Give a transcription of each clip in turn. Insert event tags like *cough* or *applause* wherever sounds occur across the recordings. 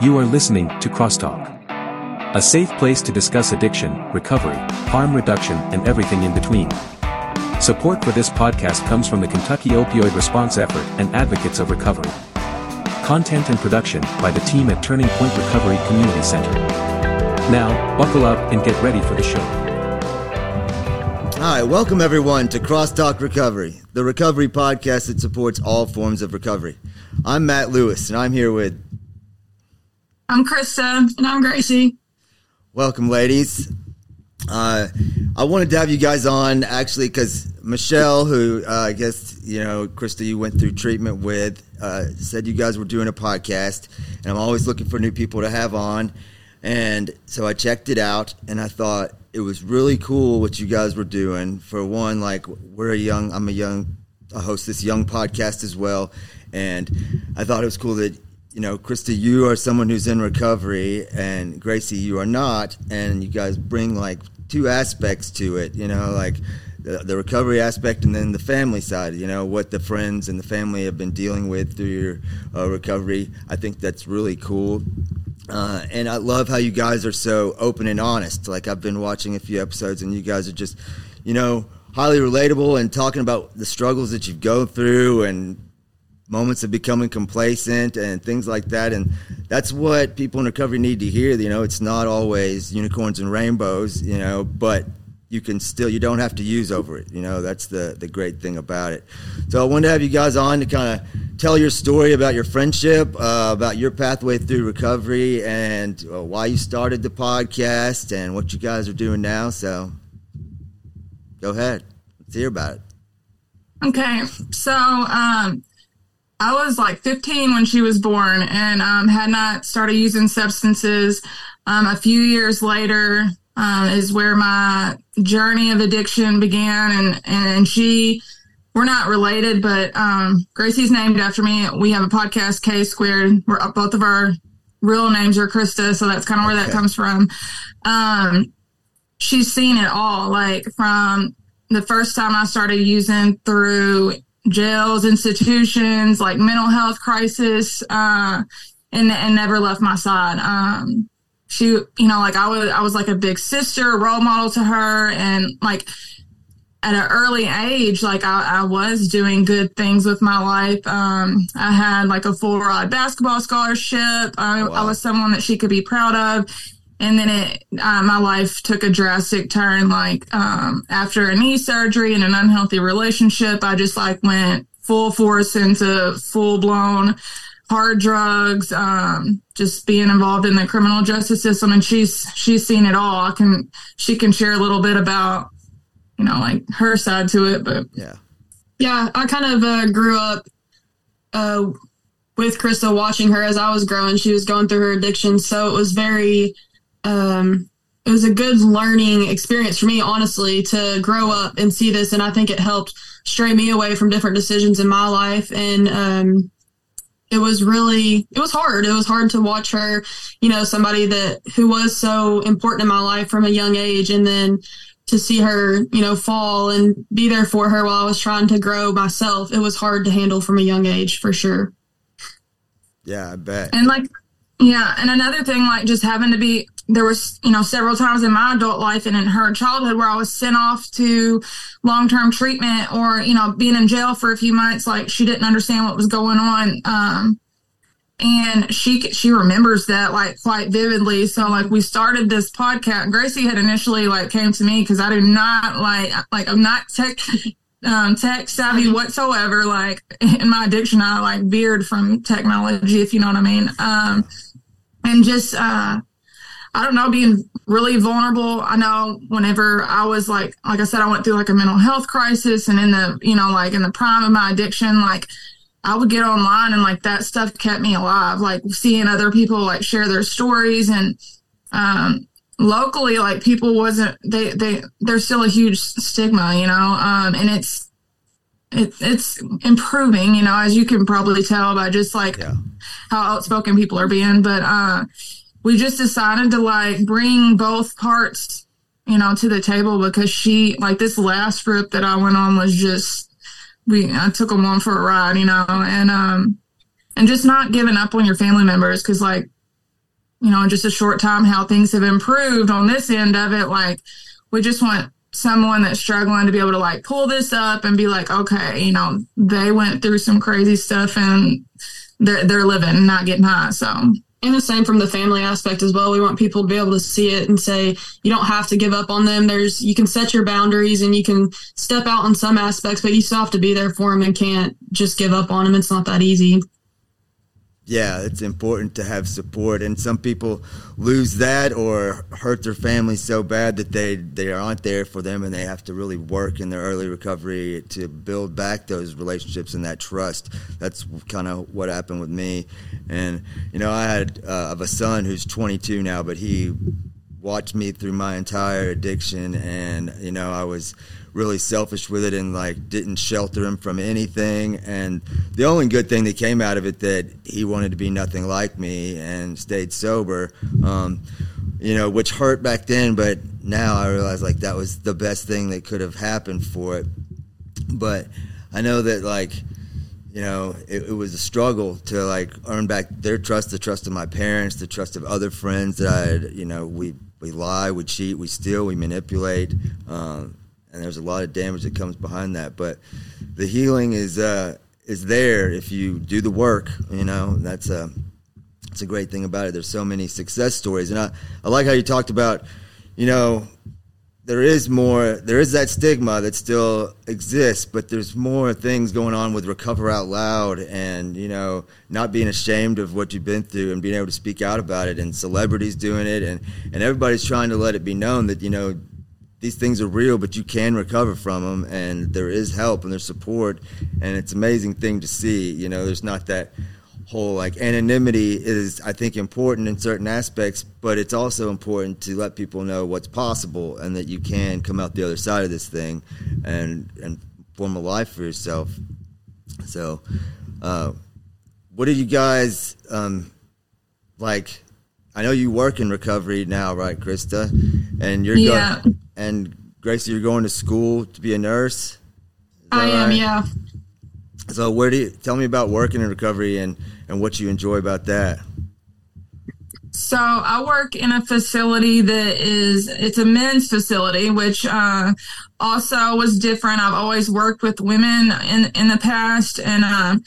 You are listening to Crosstalk. A safe place to discuss addiction, recovery, harm reduction, and everything in between. Support for this podcast comes from the Kentucky Opioid Response Effort and Advocates of Recovery. Content and production by the team at Turning Point Recovery Community Center. Now, buckle up and get ready for the show. Hi, welcome everyone to Crosstalk Recovery, the recovery podcast that supports all forms of recovery. I'm Matt Lewis, and I'm here with I'm Krista, and I'm Gracie. Welcome, ladies. Uh, I wanted to have you guys on actually because Michelle, who uh, I guess you know, Krista, you went through treatment with, uh, said you guys were doing a podcast, and I'm always looking for new people to have on. And so I checked it out, and I thought it was really cool what you guys were doing. For one, like we're a young, I'm a young, I host this young podcast as well, and I thought it was cool that you know, Krista, you are someone who's in recovery, and Gracie, you are not, and you guys bring like two aspects to it. You know, like the, the recovery aspect, and then the family side. You know, what the friends and the family have been dealing with through your uh, recovery. I think that's really cool. Uh, and I love how you guys are so open and honest. Like I've been watching a few episodes, and you guys are just, you know, highly relatable and talking about the struggles that you've gone through and moments of becoming complacent and things like that. And that's what people in recovery need to hear. You know, it's not always unicorns and rainbows, you know, but you can still, you don't have to use over it. You know, that's the, the great thing about it. So I wanted to have you guys on to kind of tell your story about your friendship, uh, about your pathway through recovery and uh, why you started the podcast and what you guys are doing now. So go ahead. Let's hear about it. Okay. So, um, I was like 15 when she was born and um, had not started using substances. Um, a few years later um, is where my journey of addiction began. And, and she, we're not related, but um, Gracie's named after me. We have a podcast, K Squared. We're, both of our real names are Krista. So that's kind of where okay. that comes from. Um, she's seen it all, like from the first time I started using through jails, institutions, like mental health crisis, uh, and and never left my side. Um, she, you know, like I was, I was like a big sister, role model to her, and like at an early age, like I, I was doing good things with my life. Um, I had like a full ride basketball scholarship. I, wow. I was someone that she could be proud of and then it uh, my life took a drastic turn like um, after a knee surgery and an unhealthy relationship i just like went full force into full blown hard drugs um, just being involved in the criminal justice system and she's she's seen it all i can she can share a little bit about you know like her side to it but yeah yeah i kind of uh, grew up uh, with Krista watching her as I was growing. She was going through her addiction. So it was very um, it was a good learning experience for me, honestly, to grow up and see this. And I think it helped stray me away from different decisions in my life. And um, it was really, it was hard. It was hard to watch her, you know, somebody that who was so important in my life from a young age. And then to see her, you know, fall and be there for her while I was trying to grow myself, it was hard to handle from a young age for sure. Yeah, I bet. And like, yeah. And another thing, like just having to be there was, you know, several times in my adult life and in her childhood where I was sent off to long term treatment or, you know, being in jail for a few months. Like she didn't understand what was going on. Um, and she she remembers that like quite vividly. So like we started this podcast. Gracie had initially like came to me because I do not like like I'm not tech um, tech savvy whatsoever. Like *laughs* in my addiction, I like veered from technology, if you know what I mean. Um, and just uh, I don't know, being really vulnerable. I know whenever I was like, like I said, I went through like a mental health crisis and in the, you know, like in the prime of my addiction, like I would get online and like that stuff kept me alive. Like seeing other people like share their stories and, um, locally, like people wasn't, they, they, there's still a huge stigma, you know, um, and it's, it, it's improving, you know, as you can probably tell by just like yeah. how outspoken people are being. But, uh, we just decided to like bring both parts, you know, to the table because she like this last trip that I went on was just we I took them on for a ride, you know, and um and just not giving up on your family members because like you know, in just a short time, how things have improved on this end of it. Like, we just want someone that's struggling to be able to like pull this up and be like, okay, you know, they went through some crazy stuff and they're they're living, not getting high. So and the same from the family aspect as well. We want people to be able to see it and say, you don't have to give up on them. There's, you can set your boundaries and you can step out on some aspects, but you still have to be there for them and can't just give up on them. It's not that easy yeah, it's important to have support. And some people lose that or hurt their family so bad that they, they aren't there for them and they have to really work in their early recovery to build back those relationships and that trust. That's kind of what happened with me. And, you know, I had uh, a son who's 22 now, but he watched me through my entire addiction. And, you know, I was really selfish with it and like didn't shelter him from anything. And the only good thing that came out of it that he wanted to be nothing like me and stayed sober. Um, you know, which hurt back then, but now I realize like that was the best thing that could have happened for it. But I know that like, you know, it, it, was a struggle to like earn back their trust, the trust of my parents, the trust of other friends that I had, you know, we, we lie, we cheat, we steal, we manipulate. Um, and there's a lot of damage that comes behind that. But the healing is uh, is there if you do the work. You know, that's a that's a great thing about it. There's so many success stories, and I I like how you talked about, you know. There is more. There is that stigma that still exists, but there's more things going on with Recover Out Loud, and you know, not being ashamed of what you've been through and being able to speak out about it, and celebrities doing it, and and everybody's trying to let it be known that you know these things are real, but you can recover from them, and there is help and there's support, and it's an amazing thing to see. You know, there's not that whole like anonymity is I think important in certain aspects, but it's also important to let people know what's possible and that you can come out the other side of this thing and and form a life for yourself. So, uh, what did you guys um, like? I know you work in recovery now, right, Krista? And you're yeah. Going, and Gracie, you're going to school to be a nurse. I am, right? yeah. So, where do you tell me about working in recovery and and what you enjoy about that? So I work in a facility that is it's a men's facility, which uh, also was different. I've always worked with women in in the past, and uh,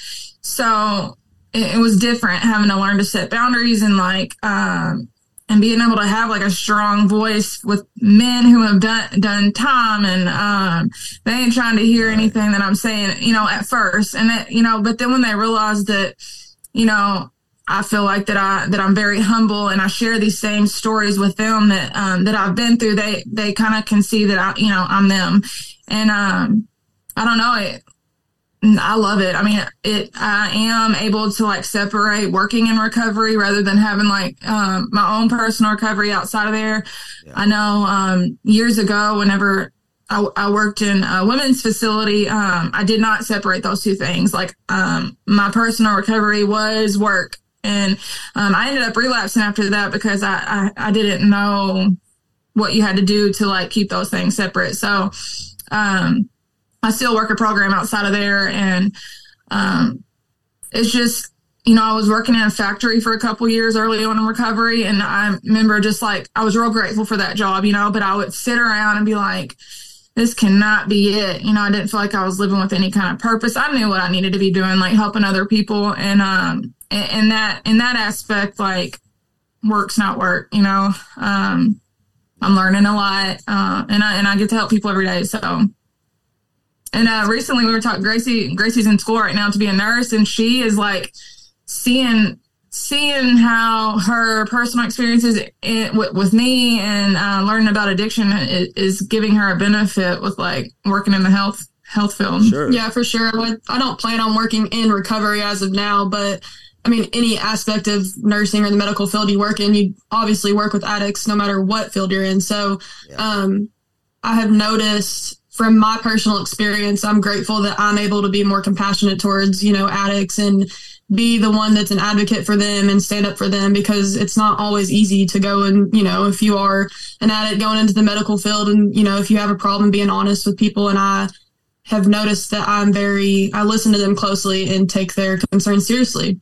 so it, it, was different having to learn to set boundaries and like um, and being able to have like a strong voice with men who have done done time and um, they ain't trying to hear anything that I'm saying, you know, at first. And that, you know, but then when they realize that, you know, I feel like that I that I'm very humble and I share these same stories with them that um, that I've been through. They they kind of can see that I you know I'm them, and um, I don't know it I love it. I mean, it. I am able to like separate working and recovery rather than having like um, my own personal recovery outside of there. Yeah. I know um, years ago, whenever I, I, worked in a women's facility, um, I did not separate those two things. Like um, my personal recovery was work, and um, I ended up relapsing after that because I, I I didn't know what you had to do to like keep those things separate. So. Um, I still work a program outside of there, and um, it's just you know I was working in a factory for a couple years early on in recovery, and I remember just like I was real grateful for that job, you know. But I would sit around and be like, "This cannot be it," you know. I didn't feel like I was living with any kind of purpose. I knew what I needed to be doing, like helping other people, and um, in that in that aspect, like work's not work, you know. Um, I'm learning a lot, uh, and I and I get to help people every day, so and uh, recently we were talking. Gracie, Gracie's in school right now to be a nurse, and she is like seeing seeing how her personal experiences in, with, with, me and uh, learning about addiction is, is, giving her a benefit with like working in the health health field. Sure. Yeah, for sure. I don't plan on working in recovery as of now, but I mean, any aspect of nursing or the medical field you work in, you obviously work with addicts no matter what field you're in. So, yeah. um, I have noticed from my personal experience, I'm grateful that I'm able to be more compassionate towards, you know, addicts and be the one that's an advocate for them and stand up for them because it's not always easy to go and, you know, if you are an addict going into the medical field and, you know, if you have a problem being honest with people and I have noticed that I'm very, I listen to them closely and take their concerns seriously.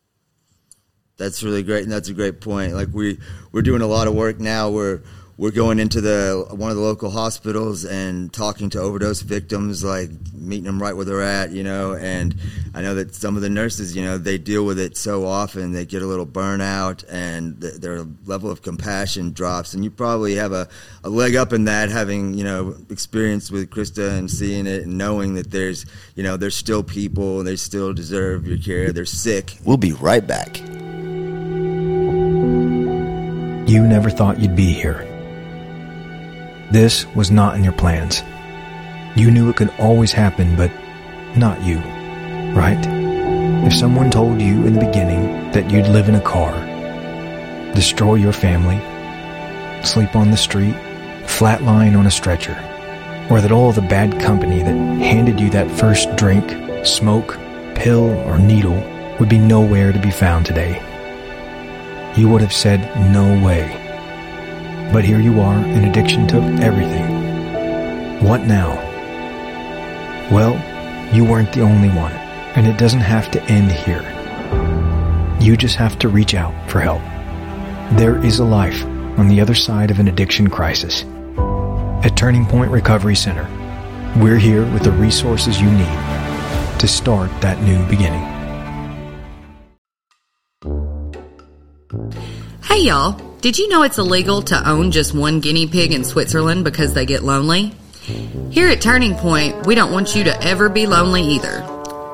that's really great, and that's a great point. Like we we're doing a lot of work now. We're we're going into the one of the local hospitals and talking to overdose victims, like meeting them right where they're at, you know. And I know that some of the nurses, you know, they deal with it so often, they get a little burnout, and th- their level of compassion drops. And you probably have a, a leg up in that, having you know experience with Krista and seeing it and knowing that there's you know there's still people, they still deserve your care, they're sick. We'll be right back. You never thought you'd be here. This was not in your plans. You knew it could always happen, but not you, right? If someone told you in the beginning that you'd live in a car, destroy your family, sleep on the street, flatline on a stretcher, or that all the bad company that handed you that first drink, smoke, pill, or needle would be nowhere to be found today, you would have said no way. But here you are, and addiction took everything. What now? Well, you weren't the only one, and it doesn't have to end here. You just have to reach out for help. There is a life on the other side of an addiction crisis. At Turning Point Recovery Center, we're here with the resources you need to start that new beginning. Hey y'all, did you know it's illegal to own just one guinea pig in Switzerland because they get lonely? Here at Turning Point, we don't want you to ever be lonely either.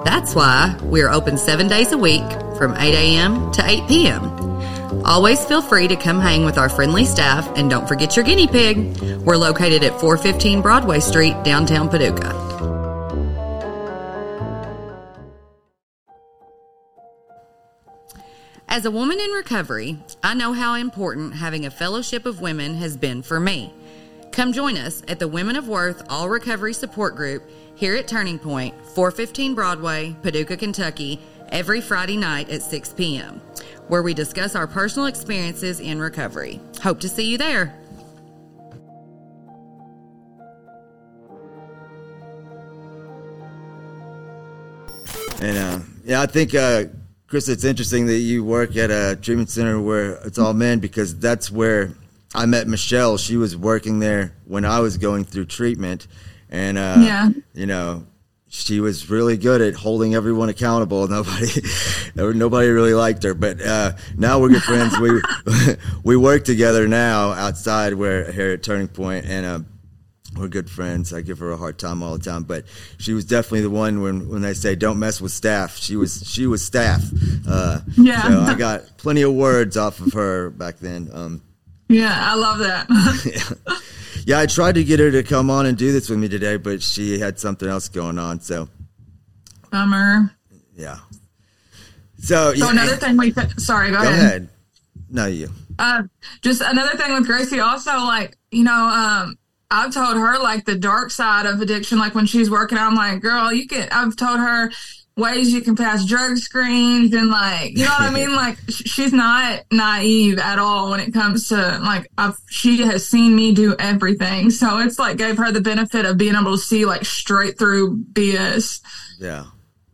That's why we're open seven days a week from 8 a.m. to 8 p.m. Always feel free to come hang with our friendly staff and don't forget your guinea pig. We're located at 415 Broadway Street, downtown Paducah. As a woman in recovery, I know how important having a fellowship of women has been for me. Come join us at the Women of Worth All Recovery Support Group here at Turning Point, 415 Broadway, Paducah, Kentucky, every Friday night at 6 p.m., where we discuss our personal experiences in recovery. Hope to see you there. And uh, yeah, I think uh, Chris, it's interesting that you work at a treatment center where it's all men because that's where I met Michelle. She was working there when I was going through treatment, and uh, Yeah. you know, she was really good at holding everyone accountable. *laughs* Nobody, nobody really liked her, but uh, now we're good friends. we *laughs* we work together now outside where here at Turning Point, and. Uh, we're good friends. I give her a hard time all the time, but she was definitely the one when, when they say don't mess with staff. She was she was staff. Uh, Yeah. So I got plenty of words off of her back then. Um, Yeah, I love that. *laughs* *laughs* yeah, I tried to get her to come on and do this with me today, but she had something else going on. So Bummer. yeah. So, So yeah, another thing we sorry, go, Go ahead. ahead. No, you. Uh, just another thing with Gracie, also like you know, um, I've told her like the dark side of addiction. Like when she's working, I'm like, girl, you can. I've told her ways you can pass drug screens and like you know what I mean. *laughs* Like she's not naive at all when it comes to like I've, she has seen me do everything. So it's like gave her the benefit of being able to see like straight through BS. Yeah.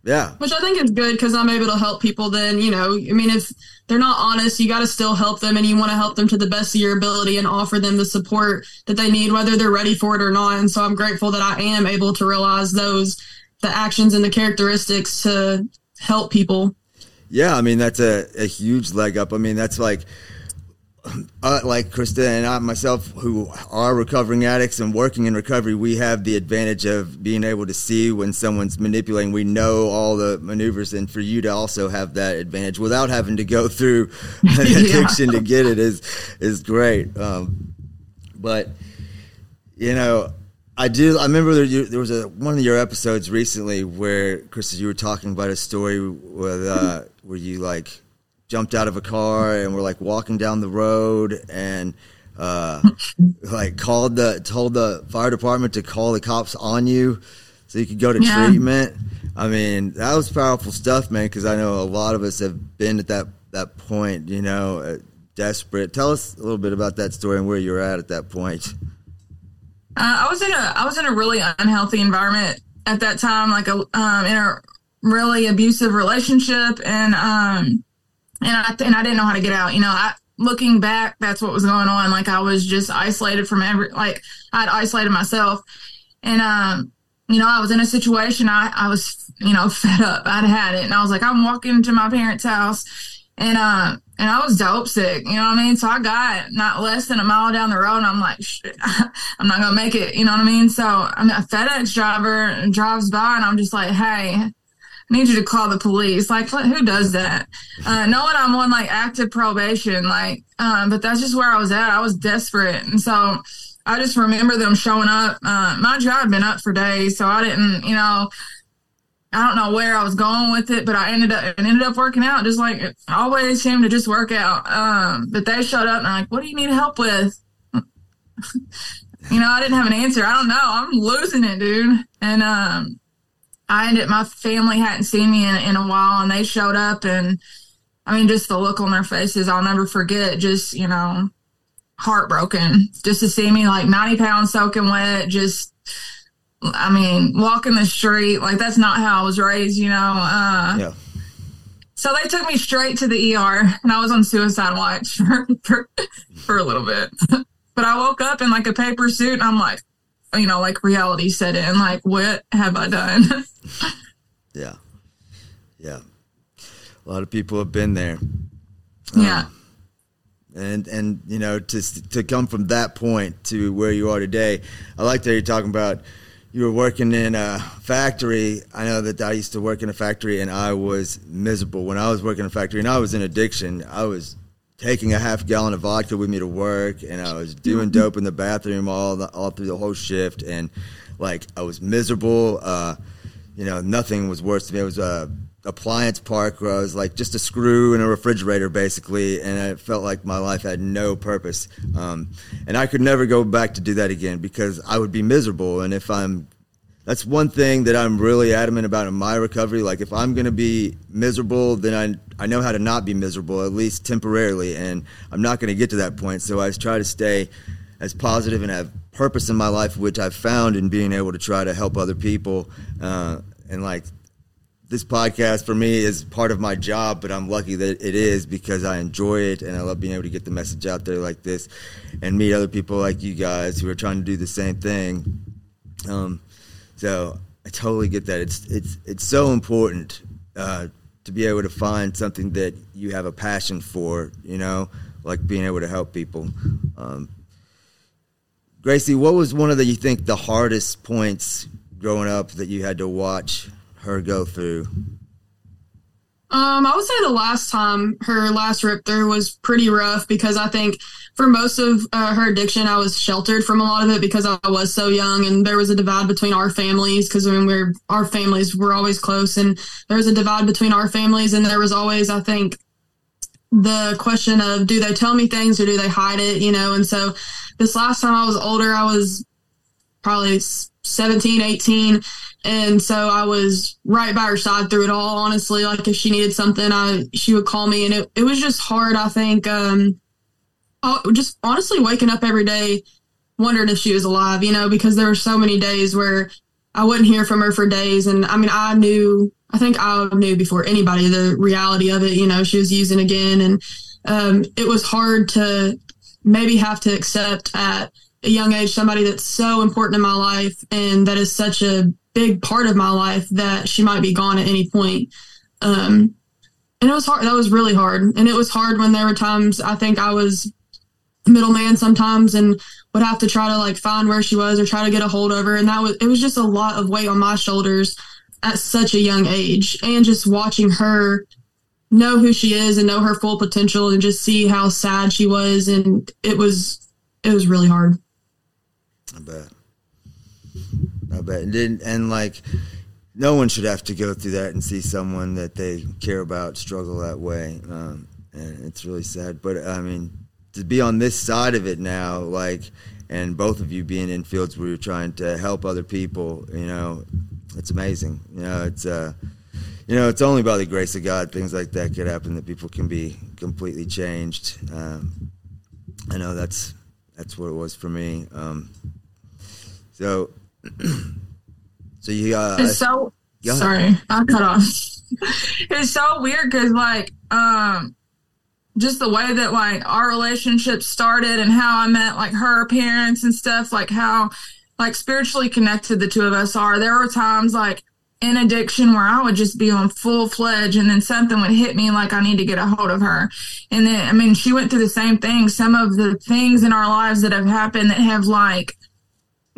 Yeah. Which I think is good because I'm able to help people then, you know, I mean, if they're not honest, you got to still help them and you want to help them to the best of your ability and offer them the support that they need, whether they're ready for it or not. And so I'm grateful that I am able to realize those, the actions and the characteristics to help people. Yeah, I mean that's a, a huge leg up. I mean that's like uh, like Krista and I myself who are recovering addicts and working in recovery, we have the advantage of being able to see when someone's manipulating. We know all the maneuvers, and for you to also have that advantage without having to go through *laughs* an *laughs* addiction to get it is is great. Um, but you know, I do. I remember there, you, there was a one of your episodes recently where Krista, you were talking about a story with uh, where you like jumped out of a car and were like walking down the road and uh, like called the told the fire department to call the cops on you so you could go to Yeah. treatment. I mean, that was powerful stuff, man. Because I know a lot of us have been at that that point. You know, uh, desperate. Tell us a little bit about that story and where you were at at that point. Uh, I was in a I was in a really unhealthy environment at that time, like a um, in a really abusive relationship, and um, and I and I didn't know how to get out. You know, I looking back, that's what was going on. Like I was just isolated from every like I'd isolated myself, and um, you know, I was in a situation I I was you know *laughs* fed up. I'd had it, and I was like, I'm walking to my parents' house, and uh, and I was dope sick. You know what I mean? So I got not less than a mile down the road, and I'm like, *laughs* I'm not gonna make it. You know what I mean? So I'm a FedEx driver drives by, and I'm just like, hey need you to call the police. Like, who does that? Uh, knowing I'm on like active probation, like, um, but that's just where I was at. I was desperate. And so I just remember them showing up. Uh, my jaw had been up for days. So I didn't, you know, I don't know where I was going with it, but I ended up, and ended up working out just like it always seemed to just work out. Um, but they showed up and I'm like, what do you need help with? *laughs* you know, I didn't have an answer. I don't know. I'm losing it, dude. And, um, I ended my family hadn't seen me in, in a while and they showed up and I mean just the look on their faces I'll never forget just you know heartbroken just to see me like 90 pounds soaking wet just I mean walking the street like that's not how I was raised you know uh, yeah. so they took me straight to the ER and I was on suicide watch for, *laughs* for, for a little bit. But I woke up in like a paper suit and I'm like you know, like reality set in. Like, what have I done? *laughs* yeah. Yeah. A lot of people have been there. Yeah. Um, and and you know to to come from that point to where you are today, I like that you're talking about you were working in a factory. I know that I used to work in a factory and I was miserable when I was working in a factory and I was in addiction. I was taking a half gallon of vodka with me to work, and I was doing mm-hmm. dope in the bathroom all the, all through the whole shift, and like I was miserable. Uh, you know, nothing was worse to me. It was a appliance park where I was like just a screw in a refrigerator basically, and it felt like my life had no purpose. Um, and I could never go back to do that again because I would be miserable. And if I'm that's one thing that I'm really adamant about in my recovery. Like if I'm going to be miserable, then I I know how to not be miserable at least temporarily, and I'm not going to get to that point. So I try to stay as positive and have purpose in my life, which I've found in being able to try to help other people. Uh, and like this podcast for me is part of my job, but I'm lucky that it is because I enjoy it and I love being able to get the message out there like this and meet other people like you guys who are trying to do the same thing. Um, so I totally get that. It's it's it's so important uh, to be able to find something that you have a passion for. You know, like being able to help people. Um, Gracie, what was one of the you think the hardest points growing up that you had to watch her go through? Um, I would say the last time her last rip through was pretty rough because I think for most of uh, her addiction, I was sheltered from a lot of it because I was so young and there was a divide between our families because I mean we're our families were always close and there was a divide between our families and there was always I think the question of do they tell me things or do they hide it you know? And so this last time I was older I was probably 17 18 and so I was right by her side through it all. Honestly, like if she needed something, I she would call me, and it it was just hard. I think, um, oh, just honestly waking up every day, wondering if she was alive. You know, because there were so many days where I wouldn't hear from her for days, and I mean, I knew. I think I knew before anybody the reality of it. You know, she was using again, and um, it was hard to maybe have to accept at a young age somebody that's so important in my life and that is such a big part of my life that she might be gone at any point. Um, and it was hard. That was really hard. And it was hard when there were times I think I was middleman sometimes and would have to try to like find where she was or try to get a hold of her. And that was, it was just a lot of weight on my shoulders at such a young age. And just watching her know who she is and know her full potential and just see how sad she was. And it was, it was really hard. I bet. I bet. And, and like, no one should have to go through that and see someone that they care about struggle that way. Um, and it's really sad. But I mean, to be on this side of it now, like, and both of you being in fields where you're trying to help other people, you know, it's amazing. You know, it's uh, you know, it's only by the grace of God things like that could happen that people can be completely changed. Um, I know that's that's what it was for me. Um, so so you uh, it's so sorry, I cut off. it's so weird because like um just the way that like our relationship started and how I met like her parents and stuff, like how like spiritually connected the two of us are. There were times like in addiction where I would just be on full fledged and then something would hit me like I need to get a hold of her. And then, I mean, she went through the same thing. Some of the things in our lives that have happened that have like,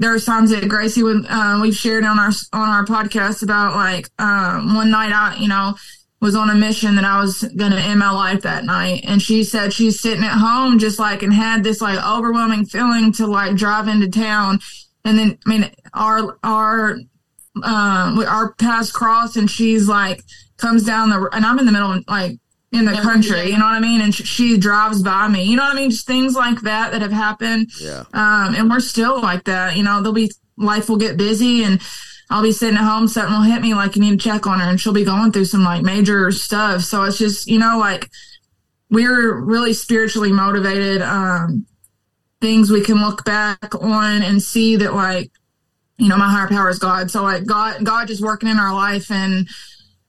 there are times that Gracie would, uh, we've shared on our, on our podcast about like, um, one night I, you know, was on a mission that I was to end my life that night. And she said she's sitting at home just like, and had this like overwhelming feeling to like drive into town. And then, I mean, our, our, um, our paths cross and she's like, comes down the, and I'm in the middle, of like in the country, you know what I mean? And she, she drives by me, you know what I mean? Just things like that that have happened. Yeah. Um, and we're still like that, you know, there'll be, life will get busy and I'll be sitting at home, something will hit me like you need to check on her and she'll be going through some like major stuff. So it's just, you know, like we're really spiritually motivated. Um, things we can look back on and see that like you know, my higher power is God. So like God, God just working in our life and,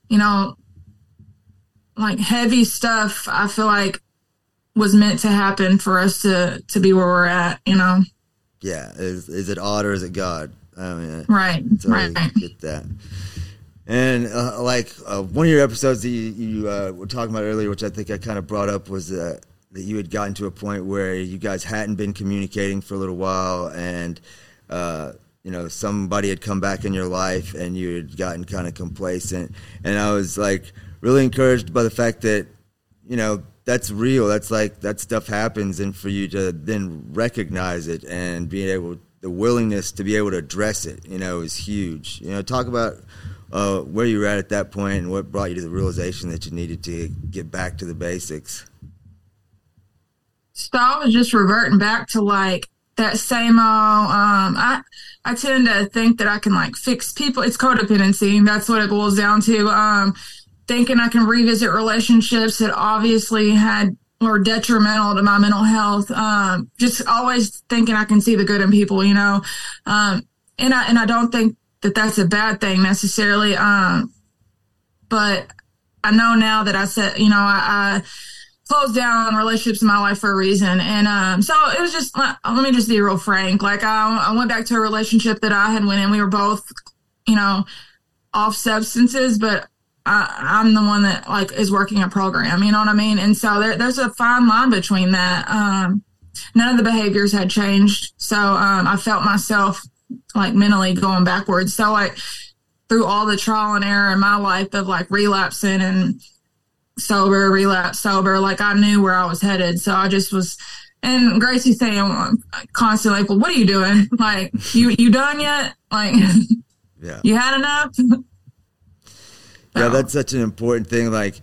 you know, like heavy stuff, I feel like was meant to happen for us to, to be where we're at, you know? Yeah. Is, is it odd or is it God? I mean, right. Right. get that. And uh, like uh, one of your episodes that you, you uh, were talking about earlier, which I think I kind of brought up, was uh, that you had gotten to a point where you guys hadn't been communicating for a little while, and uh, you know somebody had come back in your life and you had gotten kind of complacent and i was like really encouraged by the fact that you know that's real that's like that stuff happens and for you to then recognize it and being able the willingness to be able to address it you know is huge you know talk about uh, where you were at at that point and what brought you to the realization that you needed to get back to the basics so i was just reverting back to like that same old um i I tend to think that I can like fix people. It's codependency. That's what it boils down to. Um, thinking I can revisit relationships that obviously had or detrimental to my mental health. Um, just always thinking I can see the good in people, you know. Um, and I and I don't think that that's a bad thing necessarily. Um, but I know now that I said, you know, I, I closed down relationships in my life for a reason. And um, so it was just, let me just be real frank. Like I, I went back to a relationship that I had went in. We were both, you know, off substances, but I, am the one that like is working a program. You know what I mean? And so there, there's a fine line between that. Um, none of the behaviors had changed. So um, I felt myself like mentally going backwards. So like through all the trial and error in my life of like relapsing and sober, relapse sober. Like I knew where I was headed. So I just was, and Gracie saying constantly, like, well, what are you doing? *laughs* Like, you, you done yet? Like, *laughs* yeah, you had enough? *laughs* yeah, that's such an important thing. Like,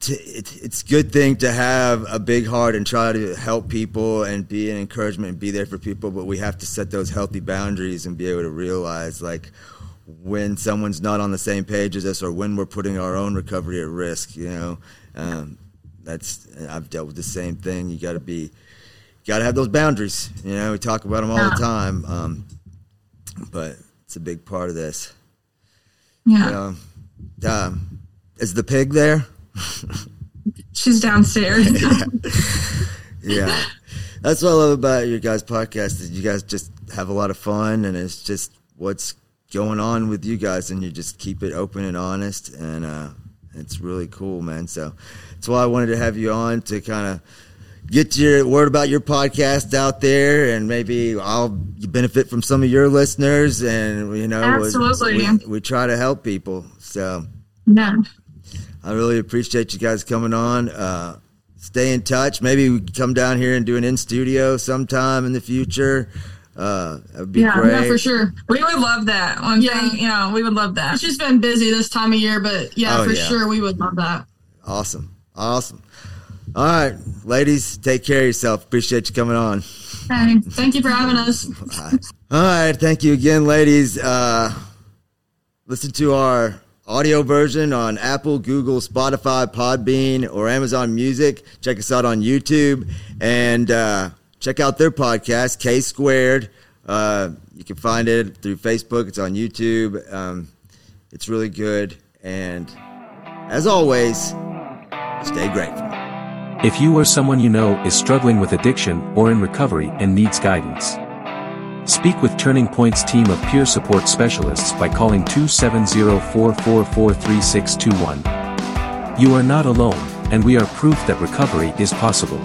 to, it, it's a good thing to have a big heart and try to help people and be an encouragement and be there for people, but we have to set those healthy boundaries and be able to realize, like, when someone's not on the same page as us or when we're putting our own recovery at risk you know? Um, that's i've dealt with the same thing. You got to be got to have those boundaries you know? We talk about them all the time um, but it's a big part of this. Yeah. You know, um, is the pig there she's downstairs *laughs* yeah. yeah that's what i love about your guys podcast is you guys just have a lot of fun and it's just what's going on with you guys, and you just keep it open and honest, and uh, it's really cool, man. So that's why I wanted to have you on to kind of get your word about your podcast out there, and maybe I'll benefit from some of your listeners, and you know, absolutely, we, we try to help people. So yeah, I really appreciate you guys coming on. Uh, stay in touch. Maybe we come down here and do an in studio sometime in the future. Uh, that'd be yeah, great. Yeah, for sure. We would love that. One yeah. thing, you know, we would love that. It's just been busy this time of year, but yeah, oh, for yeah. sure, we would love that. Awesome. Awesome. All right, ladies, take care of yourself. Appreciate you coming on. Hey, thank you for having us. All right, thank you again, ladies. Uh, listen to our audio version on Apple, Google, Spotify, Podbean, or Amazon Music. Check us out on YouTube and. Uh, check out their podcast, K Squared. Uh, you can find it through Facebook. It's on YouTube. Um, it's really good. And as always, stay grateful. If you or someone you know is struggling with addiction or in recovery and needs guidance, speak with Turning Point's team of peer support specialists by calling 270-444-3621. You are not alone, and we are proof that recovery is possible.